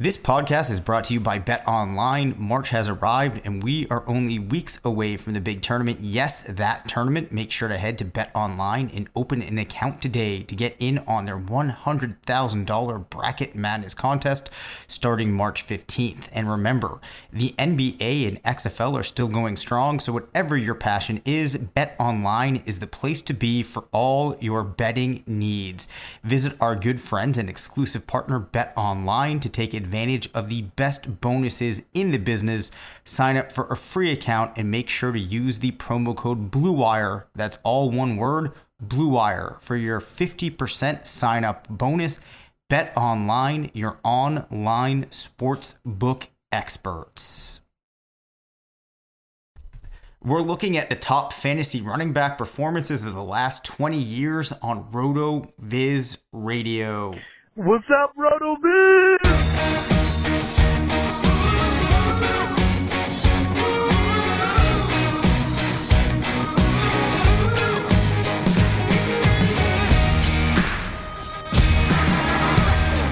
This podcast is brought to you by BetOnline. March has arrived and we are only weeks away from the big tournament. Yes, that tournament. Make sure to head to BetOnline and open an account today to get in on their $100,000 Bracket Madness contest starting March 15th. And remember, the NBA and XFL are still going strong, so whatever your passion is, BetOnline is the place to be for all your betting needs. Visit our good friends and exclusive partner BetOnline to take advantage advantage of the best bonuses in the business. Sign up for a free account and make sure to use the promo code BLUEWIRE. That's all one word, BLUEWIRE, for your 50% sign up bonus. BetOnline, your online sports book experts. We're looking at the top fantasy running back performances of the last 20 years on RotoViz Radio. What's up, RotoViz?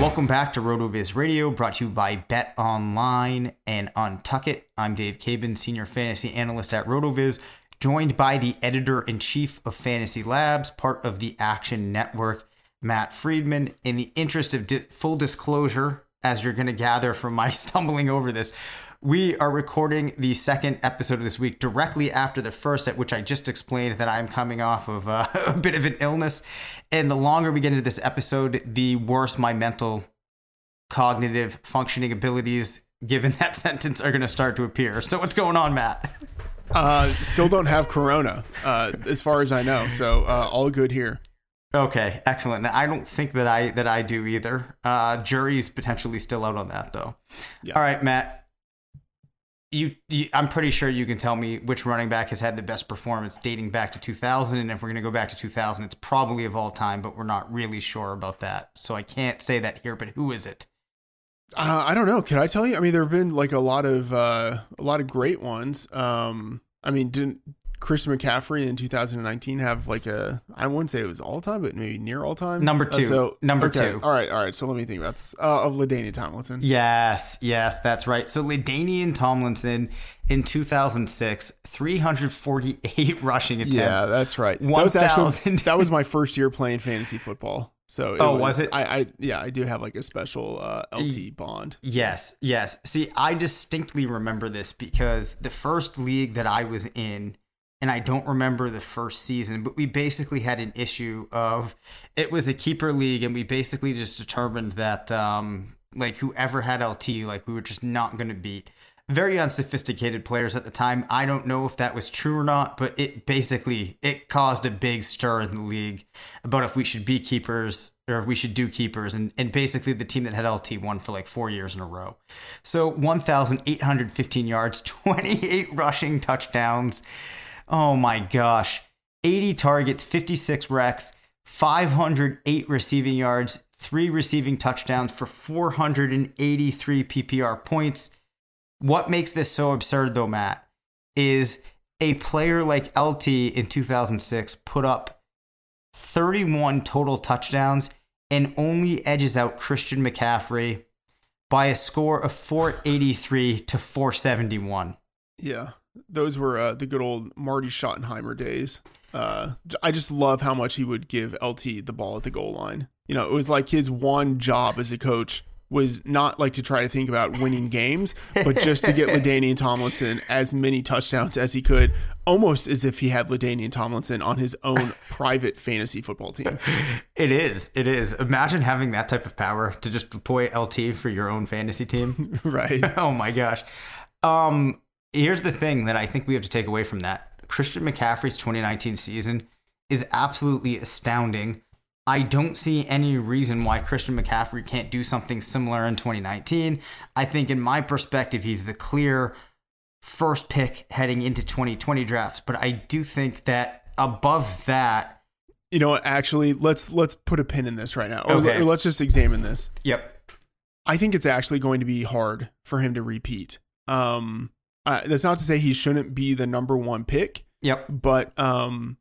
Welcome back to RotoViz Radio, brought to you by BetOnline and Untuckit. I'm Dave Caban, Senior Fantasy Analyst at RotoViz, joined by the Editor in Chief of Fantasy Labs, part of the Action Network. Matt Freedman. In the interest of di- full disclosure, as you're going to gather from my stumbling over this, we are recording the second episode of this week directly after the first, at which I just explained that I'm coming off of uh, a bit of an illness. And the longer we get into this episode, the worse my mental cognitive functioning abilities, given that sentence, are going to start to appear. So, what's going on, Matt? Uh, still don't have corona, uh, as far as I know. So, uh, all good here. Okay, excellent. I don't think that I that I do either. Uh, jury's potentially still out on that though. Yeah. All right, Matt. You, you, I'm pretty sure you can tell me which running back has had the best performance dating back to 2000. And if we're going to go back to 2000, it's probably of all time, but we're not really sure about that. So I can't say that here. But who is it? Uh, I don't know. Can I tell you? I mean, there have been like a lot of uh, a lot of great ones. Um, I mean, didn't Christian McCaffrey in 2019 have like a I wouldn't say it was all time, but maybe near all time. Number Uh, two. so Number okay. two. All right, all right. So let me think about this. Uh, of LaDainian Tomlinson. Yes, yes, that's right. So LaDainian Tomlinson in 2006, 348 rushing attempts. Yeah, that's right. That was actually 1,000. that was my first year playing fantasy football. So Oh, was it? I, I yeah, I do have like a special uh, LT bond. Yes, yes. See, I distinctly remember this because the first league that I was in, and I don't remember the first season, but we basically had an issue of it was a keeper league, and we basically just determined that um, like whoever had LT, like we were just not going to beat. very unsophisticated players at the time. I don't know if that was true or not, but it basically it caused a big stir in the league about if we should be keepers or if we should do keepers. And, and basically the team that had LT won for like four years in a row. So 1,815 yards, 28 rushing touchdowns. Oh my gosh. 80 targets, 56 recs, 508 receiving yards, three receiving touchdowns for 483 PPR points. What makes this so absurd, though, Matt, is a player like LT in 2006 put up 31 total touchdowns and only edges out Christian McCaffrey by a score of 483 to 471. Yeah, those were uh, the good old Marty Schottenheimer days. Uh, I just love how much he would give LT the ball at the goal line. You know, it was like his one job as a coach was not like to try to think about winning games, but just to get LaDainian Tomlinson as many touchdowns as he could, almost as if he had LaDainian Tomlinson on his own private fantasy football team. It is. It is. Imagine having that type of power to just deploy LT for your own fantasy team. right. oh my gosh. Um, here's the thing that I think we have to take away from that. Christian McCaffrey's 2019 season is absolutely astounding. I don't see any reason why Christian McCaffrey can't do something similar in 2019. I think, in my perspective, he's the clear first pick heading into 2020 drafts. But I do think that above that, you know, actually, let's let's put a pin in this right now, or, Okay. or let's just examine this. yep, I think it's actually going to be hard for him to repeat. Um, uh, that's not to say he shouldn't be the number one pick, yep, but um,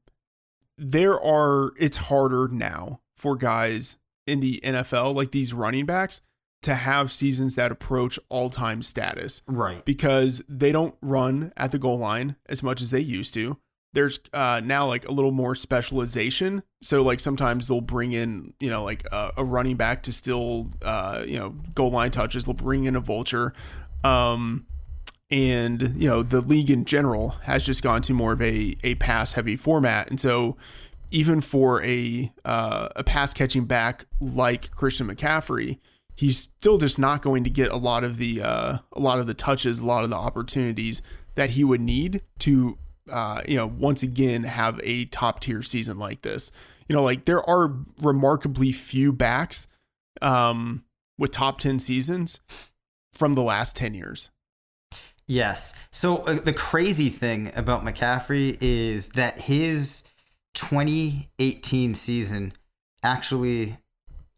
there are it's harder now for guys in the NFL, like these running backs, to have seasons that approach all time status right, because they don't run at the goal line as much as they used to. There's uh, now like a little more specialization. So like sometimes they'll bring in you know like a, a running back to still uh, you know goal line touches. They'll bring in a vulture, um, and you know the league in general has just gone to more of a a pass heavy format, and so even for a uh, a pass catching back like Christian McCaffrey, he's still just not going to get a lot of the uh, a lot of the touches, a lot of the opportunities that he would need to uh, you know once again have a top tier season like this. You know, like there are remarkably few backs um, with top ten seasons from the last ten years. Yes. So uh, the crazy thing about McCaffrey is that his 2018 season actually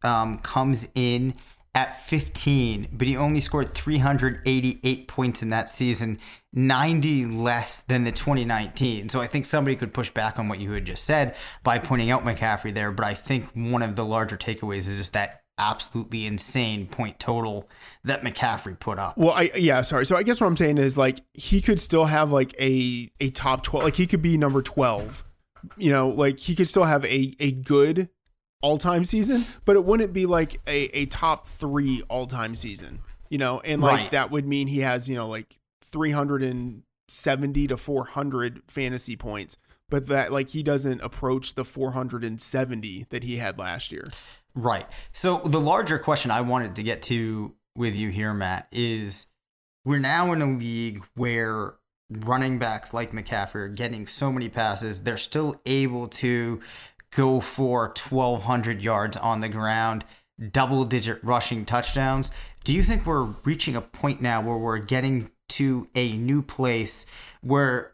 um, comes in at 15, but he only scored 388 points in that season, 90 less than the 2019. So I think somebody could push back on what you had just said by pointing out McCaffrey there, but I think one of the larger takeaways is just that absolutely insane point total that McCaffrey put up. Well, I yeah, sorry. So I guess what I'm saying is like he could still have like a a top 12 like he could be number 12. You know, like he could still have a a good all-time season, but it wouldn't be like a a top 3 all-time season. You know, and like Right. that would mean he has, you know, like 370 to 400 fantasy points, but that like he doesn't approach the 470 that he had last year. Right. So the larger question I wanted to get to with you here, Matt, is we're now in a league where running backs like McCaffrey are getting so many passes, they're still able to go for 1,200 yards on the ground, double digit rushing touchdowns. Do you think we're reaching a point now where we're getting to a new place where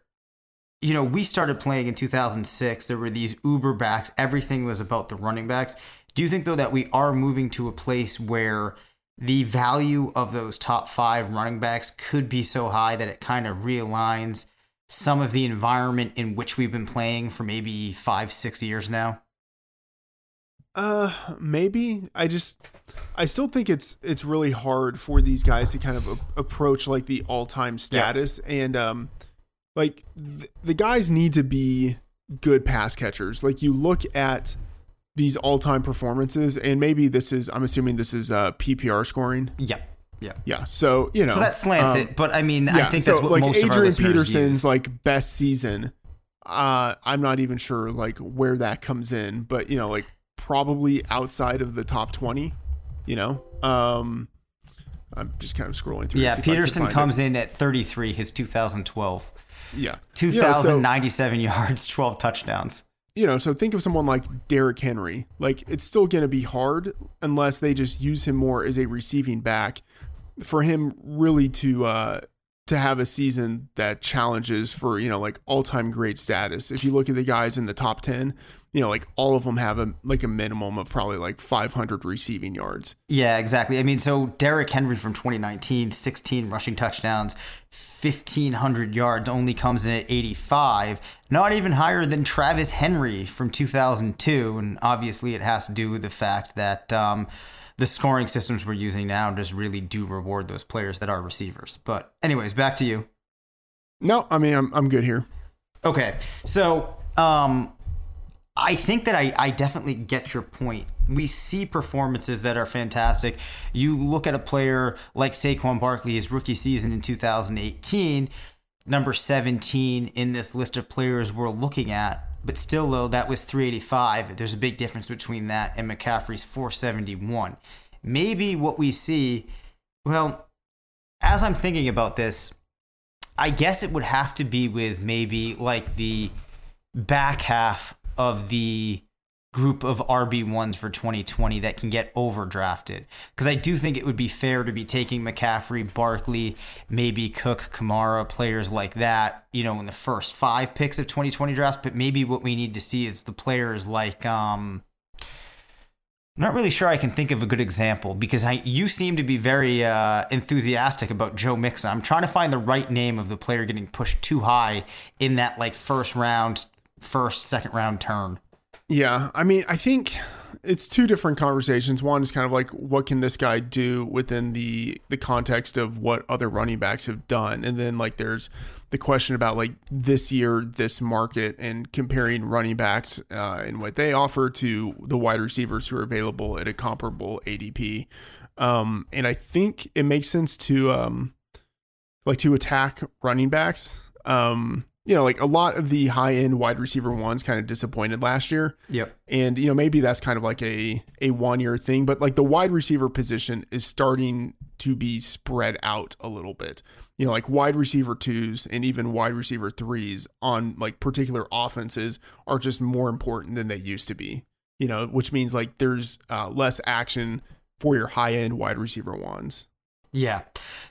you know, we started playing in 2006. There were these Uber backs. Everything was about the running backs. Do you think, though, that we are moving to a place where the value of those top five running backs could be so high that it kind of realigns some of the environment in which we've been playing for maybe five, six years now? Uh, maybe. I just, I still think it's it's really hard for these guys to kind of a- approach like the all time status, and um, like th- the guys need to be good pass catchers. Like you look at these all time performances, and maybe this is, I'm assuming this is uh PPR scoring. Yep. Yep. Yeah. So you know, So that slants um, it, but I mean, I think that's what like most Adrian Peterson's use. like best season. Uh, I'm not even sure like where that comes in, but you know, like probably outside of the top 20. You know, um, I'm just kind of scrolling through. Yeah, Peterson comes it. in at 33, his 2012. Yeah. 2,097 yeah, so, yards, 12 touchdowns. You know, so think of someone like Derrick Henry. Like, it's still going to be hard unless they just use him more as a receiving back for him really to uh, to have a season that challenges for you know like all time great status. If you look at the guys in the top ten, you know like all of them have a like a minimum of probably like 500 receiving yards. Yeah, exactly. I mean, so Derrick Henry from 2019, 16 rushing touchdowns, 1500 yards, only comes in at 85. Not even higher than Travis Henry from 2002, and obviously it has to do with the fact that. Um, the scoring systems we're using now just really do reward those players that are receivers. But anyways, back to you. No, I mean I'm I'm good here. Okay. So um I think that I, I definitely get your point. We see performances that are fantastic. You look at a player like Saquon Barkley, his rookie season in 2018, number 17 in this list of players we're looking at but still, though, that was 385. There's a big difference between that and McCaffrey's 471. Maybe what we see, well, as I'm thinking about this, I guess it would have to be with maybe like the back half of the group of RB1s for 2020 that can get overdrafted. Because I do think it would be fair to be taking McCaffrey, Barkley, maybe Cook, Kamara, players like that, you know, in the first five picks of 2020 drafts. But maybe what we need to see is the players like, um, I'm not really sure I can think of a good example because I, you seem to be very uh, enthusiastic about Joe Mixon. I'm trying to find the right name of the player getting pushed too high in that like first round, first, second round turn. Yeah, I mean, I think it's two different conversations. One is kind of like what can this guy do within the the context of what other running backs have done, and then like there's the question about like this year, this market, and comparing running backs uh, and what they offer to the wide receivers who are available at a comparable ADP. Um, and I think it makes sense to um, like to attack running backs. Um, you know, like a lot of the high end wide receiver ones kind of disappointed last year. Yep. And, you know, maybe that's kind of like a, a one year thing, but like the wide receiver position is starting to be spread out a little bit. You know, like wide receiver twos and even wide receiver threes on like particular offenses are just more important than they used to be, you know, which means like there's uh, less action for your high end wide receiver ones. Yeah.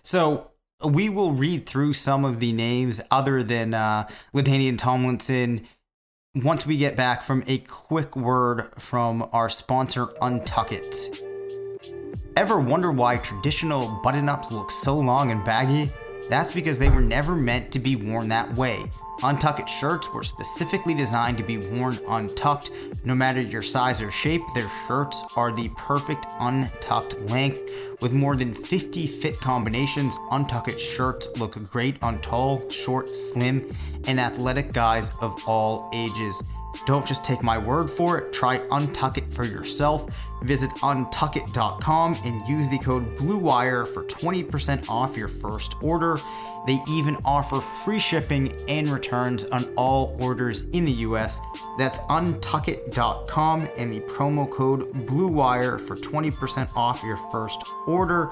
So we will read through some of the names other than uh, LaDainian Tomlinson once we get back from a quick word from our sponsor, Untuckit. Ever wonder why traditional button ups look so long and baggy? That's because they were never meant to be worn that way. Untucked shirts were specifically designed to be worn untucked. No matter your size or shape, their shirts are the perfect untucked length. With more than 50 fit combinations, untucked shirts look great on tall, short, slim, and athletic guys of all ages. Don't just take my word for it, try Untuckit for yourself. Visit untuckit.com and use the code BLUEWIRE for 20% off your first order. They even offer free shipping and returns on all orders in the US. That's untuckit.com and the promo code BLUEWIRE for 20% off your first order.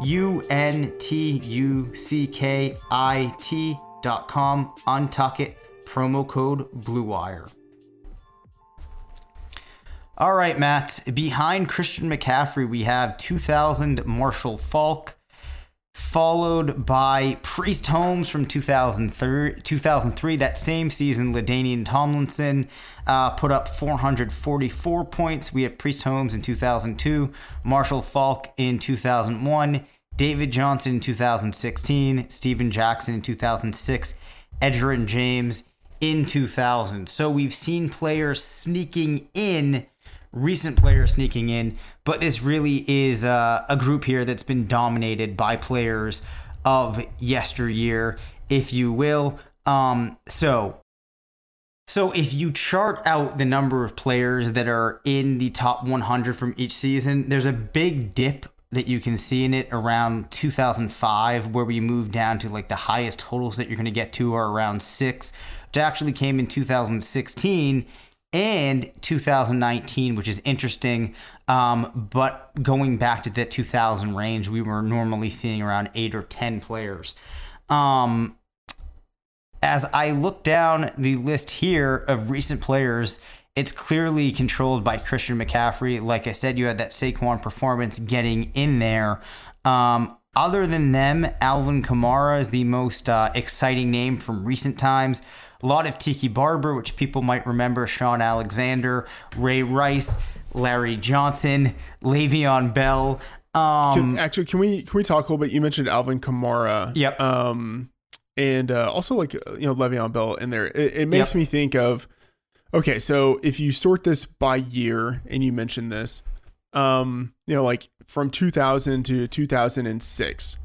U N T U C K I T.com, Untuckit, promo code BLUEWIRE. All right, Matt. Behind Christian McCaffrey, we have 2000 Marshall Faulk, followed by Priest Holmes from 2003. 2003 that same season, LaDainian Tomlinson uh, put up 444 points. We have Priest Holmes in 2002, Marshall Faulk in 2001, David Johnson in 2016, Steven Jackson in 2006, Edgerrin James in 2000. So we've seen players sneaking in recent players sneaking in, but this really is uh, a group here that's been dominated by players of yesteryear, if you will. Um, so, so if you chart out the number of players that are in the top 100 from each season, there's a big dip that you can see in it around 2005, where we move down to like the highest totals that you're going to get to are around six, which actually came in 2016 and 2019, which is interesting. Um, but going back to the 2000 range, we were normally seeing around eight or 10 players. Um, as I look down the list here of recent players, it's clearly controlled by Christian McCaffrey. Like I said, you had that Saquon performance getting in there. Um, other than them, Alvin Kamara is the most uh, exciting name from recent times. A lot of Tiki Barber, which people might remember, Shaun Alexander, Ray Rice, Larry Johnson, Le'Veon Bell. Um, Can, actually, can we can we talk a little bit? You mentioned Alvin Kamara. Yep. Um, and uh, also like you know Le'Veon Bell in there. It, it makes Yep. me think of okay. So if you sort this by year, and you mentioned this, um, you know, like from 2000 to 2006,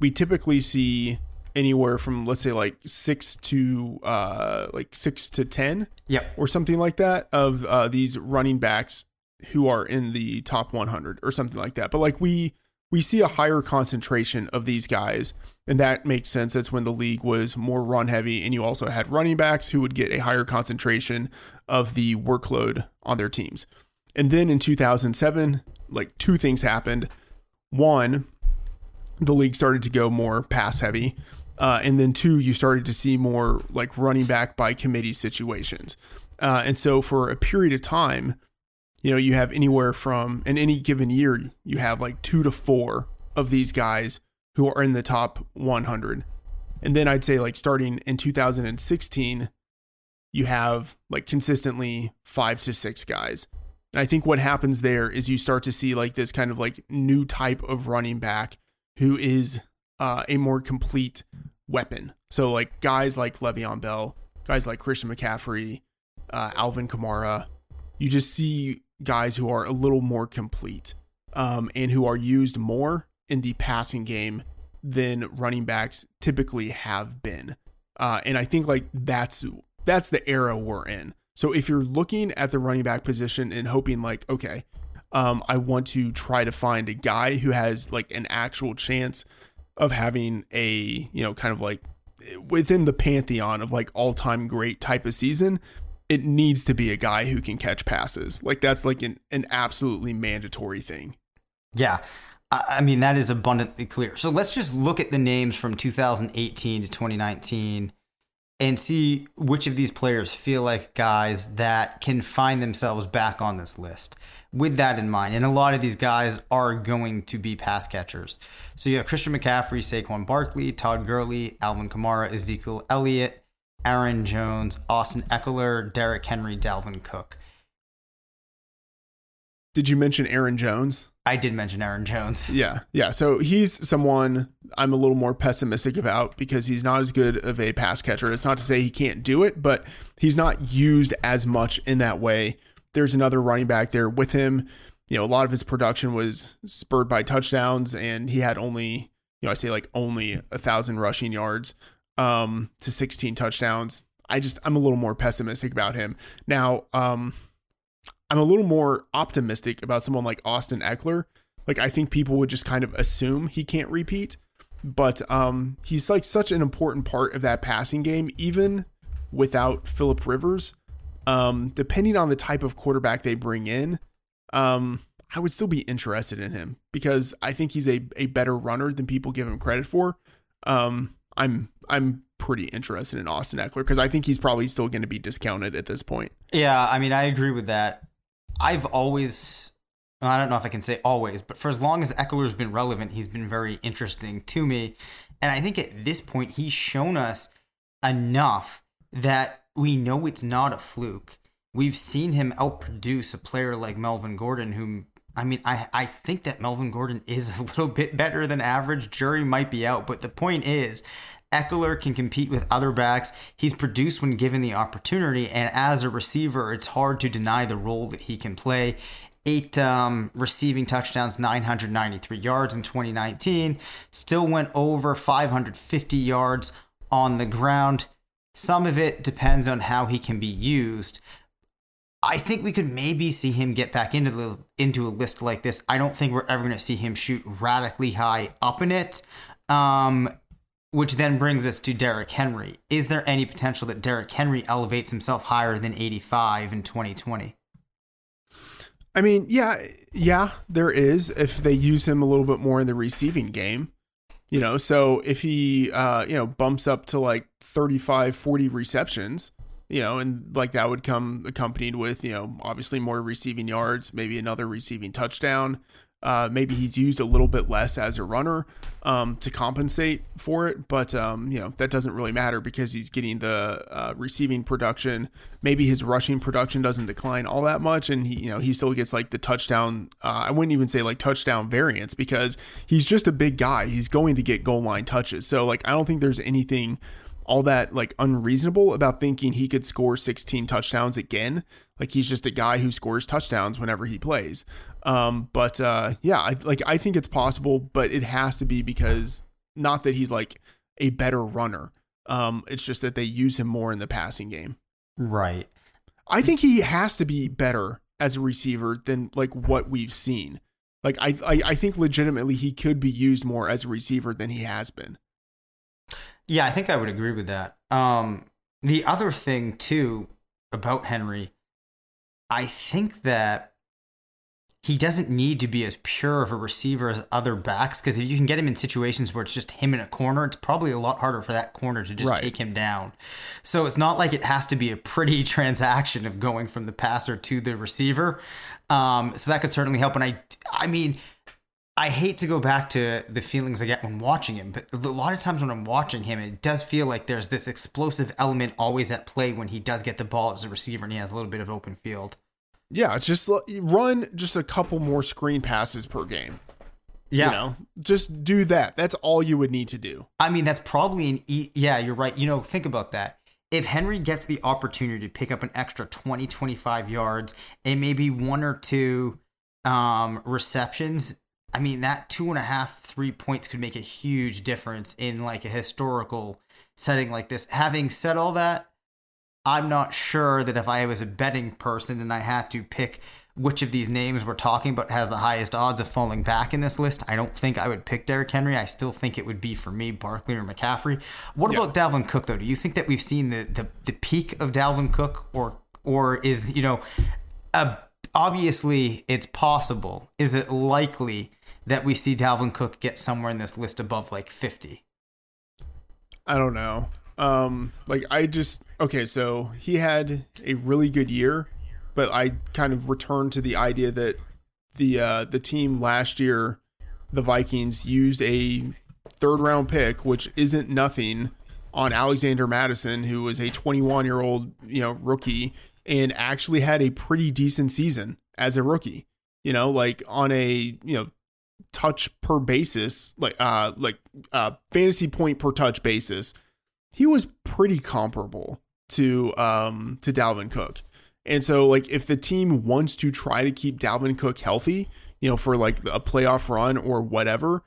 we typically see anywhere from let's say like six to uh like six to ten yep. or something like that of uh, these running backs who are in the top 100 or something like that. But like we we see a higher concentration of these guys, and that makes sense. That's when the league was more run heavy, and you also had running backs who would get a higher concentration of the workload on their teams. And then in 2007, like two things happened. One, the league started to go more pass heavy. Uh, and then two, you started to see more like running back by committee situations. Uh, and so for a period of time, you know, you have anywhere from in any given year, you have like two to four of these guys who are in the top 100. And then I'd say like starting in 2016, you have like consistently five to six guys. And I think what happens there is you start to see like this kind of like new type of running back who is uh, a more complete weapon. So like guys like Le'Veon Bell, guys like Christian McCaffrey, uh, Alvin Kamara, you just see guys who are a little more complete um, and who are used more in the passing game than running backs typically have been. Uh, and I think like that's that's the era we're in. So if you're looking at the running back position and hoping like, okay, um, I want to try to find a guy who has like an actual chance of having a you know kind of like within the pantheon of like all time great type of season, it needs to be a guy who can catch passes. Like that's like an, an absolutely mandatory thing. Yeah. I I mean, that is abundantly clear. So let's just look at the names from 2018 to 2019 and see which of these players feel like guys that can find themselves back on this list with that in mind. And a lot of these guys are going to be pass catchers. So you have Christian McCaffrey, Saquon Barkley, Todd Gurley, Alvin Kamara, Ezekiel Elliott, Aaron Jones, Austin Ekeler, Derrick Henry, Dalvin Cook. Did you mention Aaron Jones? I did mention Aaron Jones. Yeah, yeah. So he's someone I'm a little more pessimistic about because he's not as good of a pass catcher. It's not to say he can't do it, but he's not used as much in that way. There's another running back there with him. You know, a lot of his production was spurred by touchdowns, and he had only, you know, I say like only a thousand rushing yards um, to 16 touchdowns. I just I'm a little more pessimistic about him now. Um, I'm a little more optimistic about someone like Austin Ekeler. Like I think people would just kind of assume he can't repeat, but um, he's like such an important part of that passing game, even without Philip Rivers. Um, depending on the type of quarterback they bring in, um, I would still be interested in him because I think he's a, a better runner than people give him credit for. Um, I'm I'm pretty interested in Austin Ekeler because I think he's probably still going to be discounted at this point. Yeah, I mean, I agree with that. I've always, I don't know if I can say always, but for as long as Ekeler's been relevant, he's been very interesting to me. And I think at this point, he's shown us enough that we know it's not a fluke. We've seen him outproduce a player like Melvin Gordon, whom I mean, I, I think that Melvin Gordon is a little bit better than average. Jury might be out, but the point is, Ekeler can compete with other backs. He's produced when given the opportunity, and as a receiver, it's hard to deny the role that he can play. Eight um, receiving touchdowns, 993 yards in 2019. Still went over 550 yards on the ground. Some of it depends on how he can be used. I think we could maybe see him get back into the into a list like this. I don't think we're ever going to see him shoot radically high up in it. Um, which then brings us to Derrick Henry. Is there any potential that Derrick Henry elevates himself higher than 85 in 2020? I mean, yeah, yeah, there is if they use him a little bit more in the receiving game. You know, so if he uh, you know, bumps up to like 35, 40 receptions, you know, and like that would come accompanied with, you know, obviously more receiving yards, maybe another receiving touchdown. Uh, maybe he's used a little bit less as a runner um, to compensate for it, but um, you know that doesn't really matter because he's getting the uh, receiving production. Maybe his rushing production doesn't decline all that much, and he you know he still gets like the touchdown. Uh, I wouldn't even say like touchdown variance because he's just a big guy. He's going to get goal line touches. So like I don't think there's anything all that like unreasonable about thinking he could score 16 touchdowns again. Like he's just a guy who scores touchdowns whenever he plays. Um, but uh, yeah, I, like I think it's possible, but it has to be because not that he's like a better runner. Um, it's just that they use him more in the passing game. Right. I think he has to be better as a receiver than like what we've seen. Like I, I, I think legitimately he could be used more as a receiver than he has been. Yeah, I think I would agree with that. Um, the other thing too about Henry, I think that he doesn't need to be as pure of a receiver as other backs because if you can get him in situations where it's just him in a corner, it's probably a lot harder for that corner to just Right. take him down. So it's not like it has to be a pretty transaction of going from the passer to the receiver. Um, so that could certainly help. And I, I mean, I hate to go back to the feelings I get when watching him, but a lot of times when I'm watching him, it does feel like there's this explosive element always at play when he does get the ball as a receiver and he has a little bit of open field. Yeah, just run just a couple more screen passes per game. Yeah. You know, just do that. That's all you would need to do. I mean, that's probably an e- yeah, you're right. You know, think about that. If Henry gets the opportunity to pick up an extra 20, 25 yards and maybe one or two um, receptions, I mean, that two and a half, three points could make a huge difference in like a historical setting like this. Having said all that, I'm not sure that if I was a betting person and I had to pick which of these names we're talking about has the highest odds of falling back in this list, I don't think I would pick Derrick Henry. I still think it would be for me Barkley or McCaffrey. What Yeah. about Dalvin Cook though? Do you think that we've seen the the, the peak of Dalvin Cook or or is you know uh, obviously it's possible. Is it likely that we see Dalvin Cook get somewhere in this list above like 50? I don't know. Um, like I just okay, so he had a really good year, but I kind of returned to the idea that the uh the team last year, the Vikings used a third round pick, which isn't nothing, on Alexander Mattison, who was a 21 year old you know rookie and actually had a pretty decent season as a rookie. You know, like on a you know touch per basis, like uh like uh fantasy point per touch basis, he was pretty comparable to um to Dalvin Cook. And so like if the team wants to try to keep Dalvin Cook healthy, you know, for like a playoff run or whatever,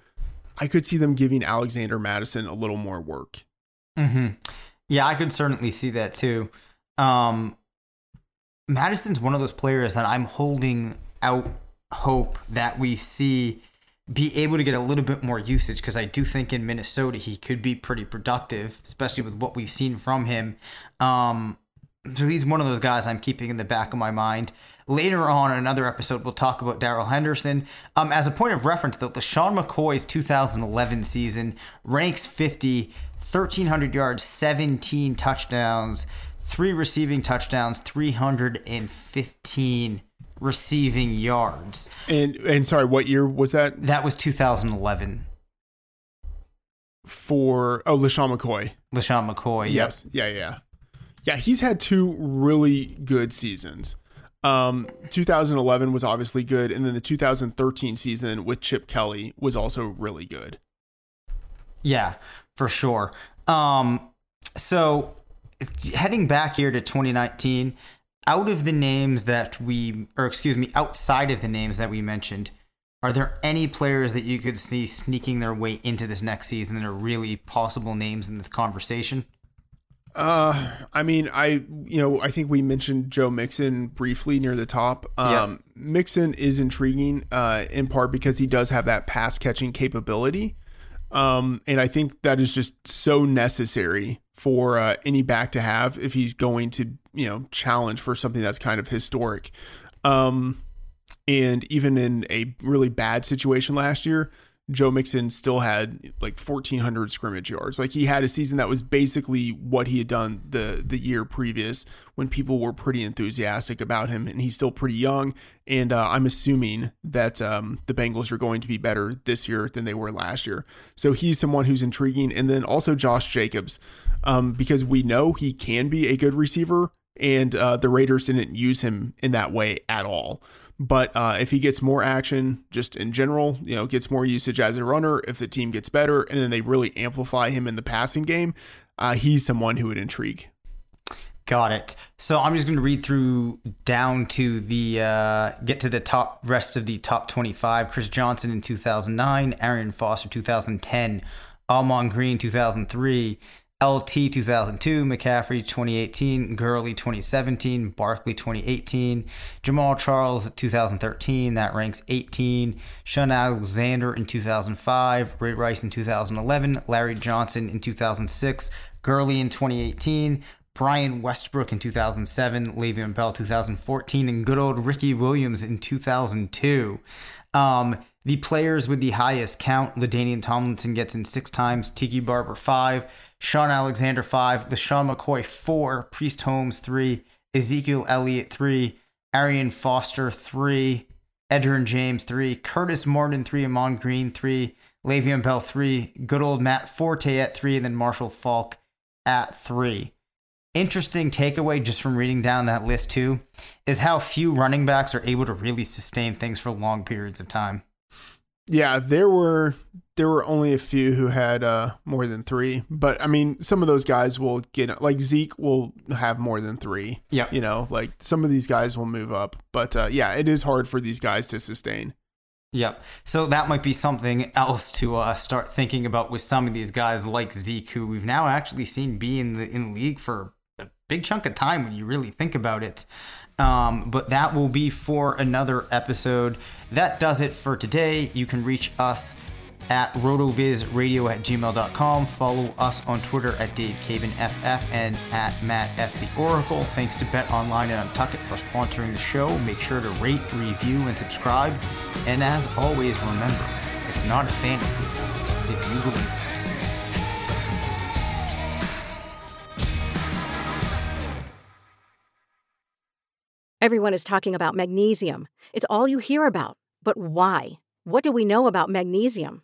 I could see them giving Alexander Mattison a little more work. Mm-hmm. Yeah, I could certainly see that too. Um, Madison's one of those players that I'm holding out hope that we see be able to get a little bit more usage because I do think in Minnesota he could be pretty productive, especially with what we've seen from him. Um, so he's one of those guys I'm keeping in the back of my mind. Later on in another episode, we'll talk about Darrell Henderson. Um, as a point of reference, though, LeSean McCoy's 2011 season ranks 50, 1,300 yards, 17 touchdowns, three receiving touchdowns, 315 receiving yards. And and sorry, what year was that That was 2011. for? Oh, LeSean McCoy. LeSean McCoy. yep. Yes. Yeah, yeah. Yeah, he's had two really good seasons. Um 2011 was obviously good and then the 2013 season with Chip Kelly was also really good. Yeah, for sure. Um, so heading back here to 2019, out of the names that we, or excuse me, outside of the names that we mentioned, are there any players that you could see sneaking their way into this next season that are really possible names in this conversation? Uh, I mean, I you know I think we mentioned Joe Mixon briefly near the top. Um, Mixon is intriguing, uh, in part because he does have that pass catching capability. Um, and I think that is just so necessary for uh, any back to have if he's going to, you know, challenge for something that's kind of historic. Um, and even in a really bad situation last year, Joe Mixon still had like 1,400 scrimmage yards. Like he had a season that was basically what he had done the the year previous when people were pretty enthusiastic about him, and he's still pretty young. And uh, I'm assuming that um, the Bengals are going to be better this year than they were last year. So he's someone who's intriguing. And then also Josh Jacobs, um, because we know he can be a good receiver, and uh, the Raiders didn't use him in that way at all. But uh, if he gets more action, just in general, you know, gets more usage as a runner, if the team gets better, and then they really amplify him in the passing game, uh, he's someone who would intrigue. Got it. So I'm just going to read through down to the uh, get to the top rest of the top 25. Chris Johnson in 2009, Arian Foster 2010, Ahman Green 2003, LT 2002, McCaffrey 2018, Gurley 2017, Barkley 2018, Jamaal Charles 2013, that ranks 18, Shaun Alexander in 2005, Ray Rice in 2011, Larry Johnson in 2006, Gurley in 2018, Brian Westbrook in 2007, Le'Veon Bell 2014, and good old Ricky Williams in 2002. Um, the players with the highest count, LaDainian Tomlinson gets in six times, Tiki Barber five, Shaun Alexander five, LeSean McCoy four, Priest Holmes three, Ezekiel Elliott three, Arian Foster three, Edgerrin James three, Curtis Martin three, Ahman Green three, Le'Veon Bell three, good old Matt Forte at three, and then Marshall Faulk at three. Interesting takeaway just from reading down that list too is how few running backs are able to really sustain things for long periods of time. Yeah, there were there were only a few who had uh, more than three, but I mean, some of those guys will get like Zeke will have more than three. Yeah, you know, like some of these guys will move up, but uh, yeah, it is hard for these guys to sustain. Yep. So that might be something else to uh, start thinking about with some of these guys like Zeke, who we've now actually seen be in the in the league for a big chunk of time when you really think about it. Um, but that will be for another episode. That does it for today. You can reach us at rotovizradio at gmail.com. Follow us on Twitter at DaveCabanFF and at Matt F. The Oracle. Thanks to BetOnline and Untuckit for sponsoring the show. Make sure to rate, review, and subscribe. And as always, remember, it's not a fantasy if you believe it. Everyone is talking about magnesium. It's all you hear about. But why? What do we know about magnesium?